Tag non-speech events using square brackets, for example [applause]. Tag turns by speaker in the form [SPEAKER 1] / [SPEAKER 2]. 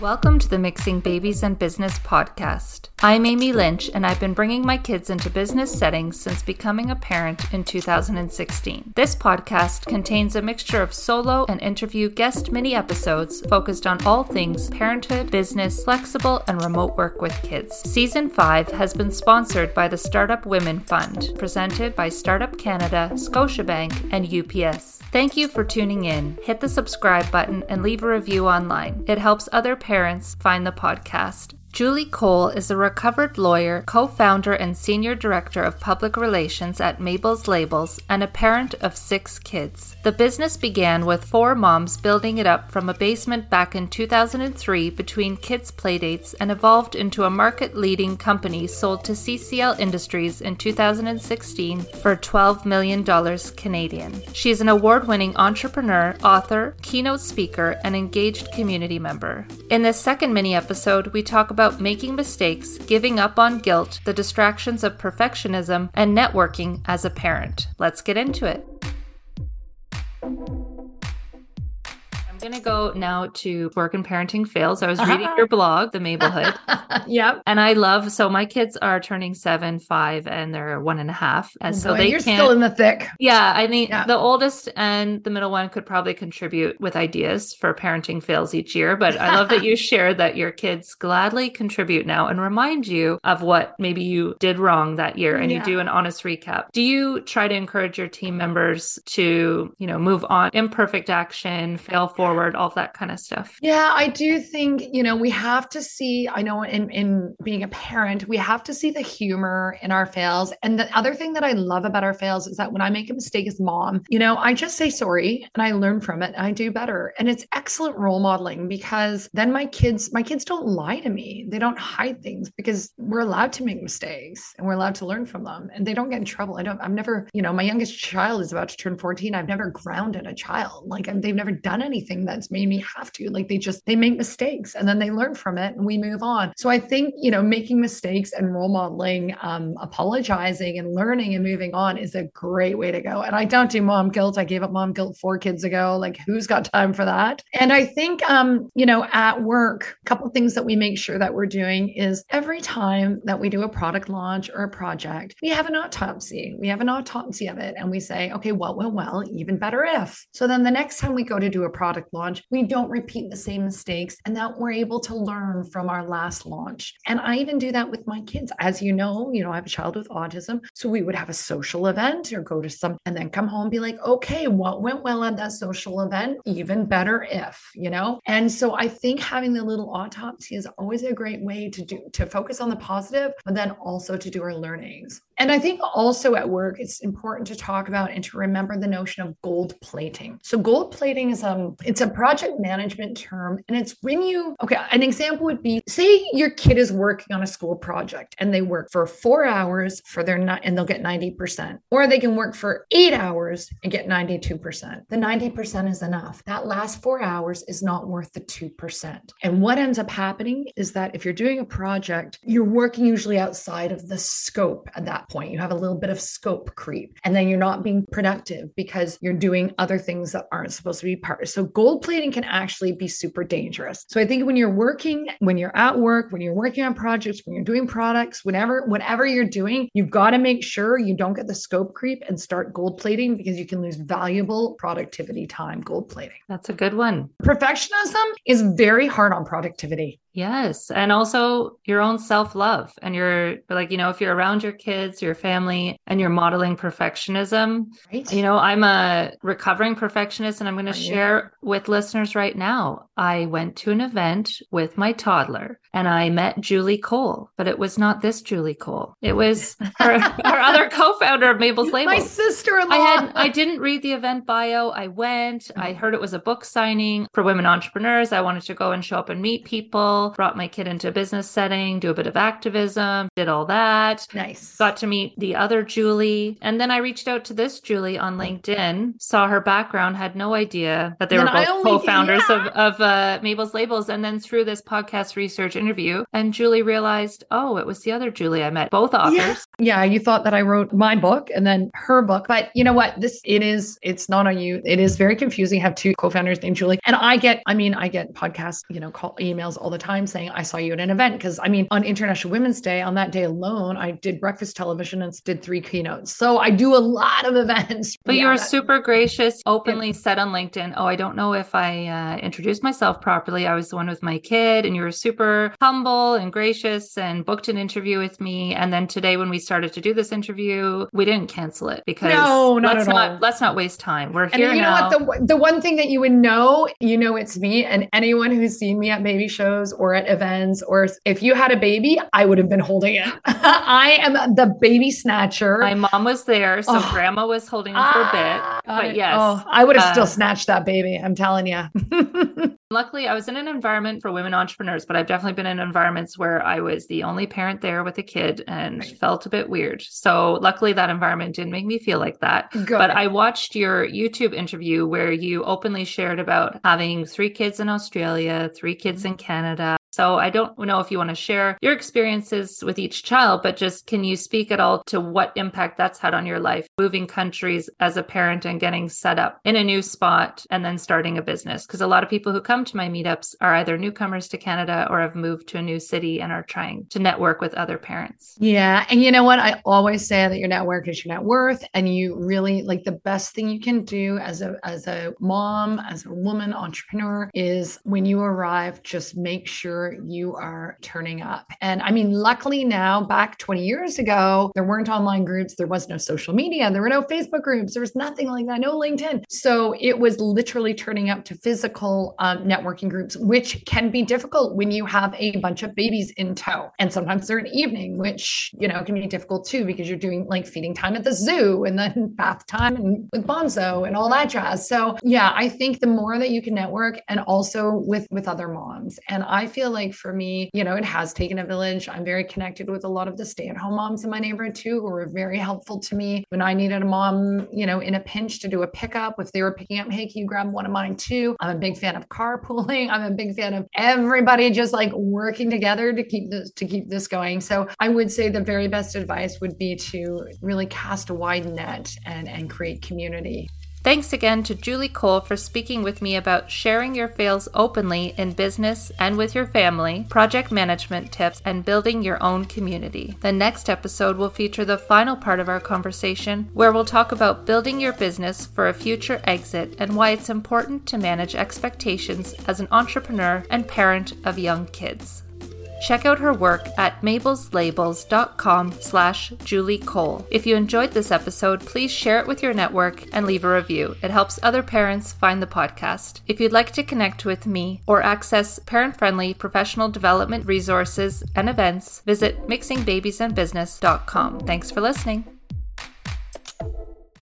[SPEAKER 1] Welcome to the Mixing Babies and Business podcast. I'm Amy Lynch, and I've been bringing my kids into business settings since becoming a parent in 2016. This podcast contains a mixture of solo and interview guest mini episodes focused on all things parenthood, business, flexible, and remote work with kids. Season 5 has been sponsored by the Startup Women Fund, presented by Startup Canada, Scotiabank, and UPS. Thank you for tuning in. Hit the subscribe button and leave a review online. It helps other parents find the podcast. Julie Cole is a recovered lawyer, co founder and senior director of public relations at Mabel's Labels, and a parent of six kids. The business began with four moms building it up from a basement back in 2003 between kids' playdates and evolved into a market leading company sold to CCL Industries in 2016 for $12 million Canadian. She is an award winning entrepreneur, author, keynote speaker, and engaged community member. In this second mini episode, we talk about about making mistakes, giving up on guilt, the distractions of perfectionism, and networking as a parent. Let's get into it. Going to go now to work and parenting fails. I was reading uh-huh. your blog, The Mabelhood. [laughs]
[SPEAKER 2] yep.
[SPEAKER 1] And I love, so my kids are turning seven, five, and they're one and a half. Oh, and oh so they
[SPEAKER 2] you're still in the thick.
[SPEAKER 1] Yeah. I mean, yeah. the oldest and the middle one could probably contribute with ideas for parenting fails each year. But I love that you [laughs] shared that your kids gladly contribute now and remind you of what maybe you did wrong that year and yeah. you do an honest recap. Do you try to encourage your team members to, you know, move on imperfect action, fail forward? Forward, all that kind of stuff.
[SPEAKER 2] Yeah, I do think, you know, we have to see, I know in, in being a parent, we have to see the humor in our fails. And the other thing that I love about our fails is that when I make a mistake as mom, you know, I just say sorry and I learn from it and I do better. And it's excellent role modeling because then my kids, my kids don't lie to me. They don't hide things because we're allowed to make mistakes and we're allowed to learn from them and they don't get in trouble. I don't, I've never, you know, my youngest child is about to turn 14. I've never grounded a child. Like they've never done anything that's made me have to. Like they just they make mistakes and then they learn from it and we move on. So I think you know making mistakes and role modeling, um, apologizing and learning and moving on is a great way to go. And I don't do mom guilt. I gave up mom guilt four kids ago. Like who's got time for that? And I think um, you know at work, a couple things that we make sure that we're doing is every time that we do a product launch or a project, we have an autopsy. We have an autopsy of it and we say, okay, what went well? Even better if. So then the next time we go to do a product launch, we don't repeat the same mistakes and that we're able to learn from our last launch. And I even do that with my kids. As you know, you know, I have a child with autism. So we would have a social event or go to some and then come home and be like, okay, what went well at that social event? Even better if, you know? And so I think having the little autopsy is always a great way to do to focus on the positive, but then also to do our learnings. And I think also at work, it's important to talk about and to remember the notion of gold plating. So gold plating is um it's a project management term, and it's when you okay. An example would be say your kid is working on a school project and they work for four hours for their and they'll get ninety percent, or they can work for eight hours and get ninety two percent. The ninety percent is enough. That last four hours is not worth the two percent. And what ends up happening is that if you're doing a project, you're working usually outside of the scope at that point. You have a little bit of scope creep, and then you're not being productive because you're doing other things that aren't supposed to be part. So gold plating can actually be super dangerous. So I think when you're working, when you're at work, when you're working on projects, when you're doing products, whenever whatever you're doing, you've got to make sure you don't get the scope creep and start gold plating because you can lose valuable productivity time gold plating.
[SPEAKER 1] That's a good one.
[SPEAKER 2] Perfectionism is very hard on productivity.
[SPEAKER 1] Yes. And also your own self love. And you're like, you know, if you're around your kids, your family, and you're modeling perfectionism, right. you know, I'm a recovering perfectionist and I'm going to share with listeners right now. I went to an event with my toddler and I met Julie Cole, but it was not this Julie Cole. It was [laughs] our, our other co-founder of Mabel's Labels.
[SPEAKER 2] My sister-in-law.
[SPEAKER 1] I had I didn't read the event bio. I went. I mm. heard it was a book signing for women entrepreneurs. I wanted to go and show up and meet people brought my kid into a business setting, do a bit of activism, did all that.
[SPEAKER 2] Nice.
[SPEAKER 1] Got to meet the other Julie. And then I reached out to this Julie on LinkedIn, saw her background, had no idea that they
[SPEAKER 2] Then
[SPEAKER 1] were both
[SPEAKER 2] only-
[SPEAKER 1] co-founders
[SPEAKER 2] yeah.
[SPEAKER 1] of, of uh, Mabel's Labels. And then through this podcast research interview, and Julie realized, oh, it was the other Julie I met, both authors.
[SPEAKER 2] Yeah. Yeah, you thought that I wrote my book and then her book, but you know what? This it is. It's not on you. It is very confusing. I have two co-founders named Julie, and I get. I mean, I get podcasts, you know, call emails all the time saying I saw you at an event because I mean, on International Women's Day, on that day alone, I did breakfast television and did three keynotes. So I do a lot of [laughs] events.
[SPEAKER 1] But
[SPEAKER 2] Yeah,
[SPEAKER 1] you were
[SPEAKER 2] that-
[SPEAKER 1] super gracious, openly said on LinkedIn, Oh, I don't know if I uh, introduced myself properly. I was the one with my kid. And you were super humble and gracious and booked an interview with me. And then today, when we started to do this interview, we didn't cancel it because
[SPEAKER 2] No, not
[SPEAKER 1] let's not
[SPEAKER 2] all.
[SPEAKER 1] let's not waste time. We're
[SPEAKER 2] And
[SPEAKER 1] here
[SPEAKER 2] you know what? The, the one thing that you would know, you know, it's me. And anyone who's seen me at baby shows or at events, or if you had a baby, I would have been holding it. [laughs] I am the baby snatcher.
[SPEAKER 1] my mom was there, so
[SPEAKER 2] Oh.
[SPEAKER 1] grandma was holding him for a bit.
[SPEAKER 2] Ah,
[SPEAKER 1] But yes,
[SPEAKER 2] Oh, I would have
[SPEAKER 1] uh,
[SPEAKER 2] still snatched that baby. I'm telling you. [laughs]
[SPEAKER 1] Luckily, I was in an environment for women entrepreneurs, but I've definitely been in environments where I was the only parent there with a kid and
[SPEAKER 2] Right.
[SPEAKER 1] felt a bit weird. So, luckily, that environment didn't make me feel like that.
[SPEAKER 2] Good.
[SPEAKER 1] But I watched your YouTube interview where you openly shared about having three kids in Australia, three kids in mm-hmm. Canada. So I don't know if you want to share your experiences with each child, but just can you speak at all to what impact that's had on your life, moving countries as a parent and getting set up in a new spot and then starting a business? Because a lot of people who come to my meetups are either newcomers to Canada or have moved to a new city and are trying to network with other parents.
[SPEAKER 2] Yeah. And you know what? I always say that your network is your net worth. And you really like the best thing you can do as a as a mom, as a woman entrepreneur is when you arrive, just make sure you are turning up. And I mean, luckily now, back 20 years ago, there weren't online groups, there was no social media, there were no Facebook groups, there was nothing like that, no LinkedIn. So it was literally turning up to physical um, networking groups, which can be difficult when you have a bunch of babies in tow. And sometimes they're an evening, which, you know, can be difficult too, because you're doing like feeding time at the zoo and then [laughs] bath time and with Bonzo and all that jazz. So yeah, I think the more that you can network and also with, with other moms. And I feel like for me, you know, it has taken a village. I'm very connected with a lot of the stay-at-home moms in my neighborhood too, who were very helpful to me when I needed a mom, you know, in a pinch to do a pickup. If they were picking up, hey, can you grab one of mine too? I'm a big fan of carpooling. I'm a big fan of everybody just like working together to keep this to keep this going. So I would say the very best advice would be to really cast a wide net and and create community.
[SPEAKER 1] Thanks again to Julie Cole for speaking with me about sharing your fails openly in business and with your family, project management tips, and building your own community. The next episode will feature the final part of our conversation, where we'll talk about building your business for a future exit and why it's important to manage expectations as an entrepreneur and parent of young kids. Check out her work at mabelslabels.com slash Julie Cole. If you enjoyed this episode, please share it with your network and leave a review. It helps other parents find the podcast. If you'd like to connect with me or access parent-friendly professional development resources and events, visit mixingbabiesandbusiness.com. Thanks for listening.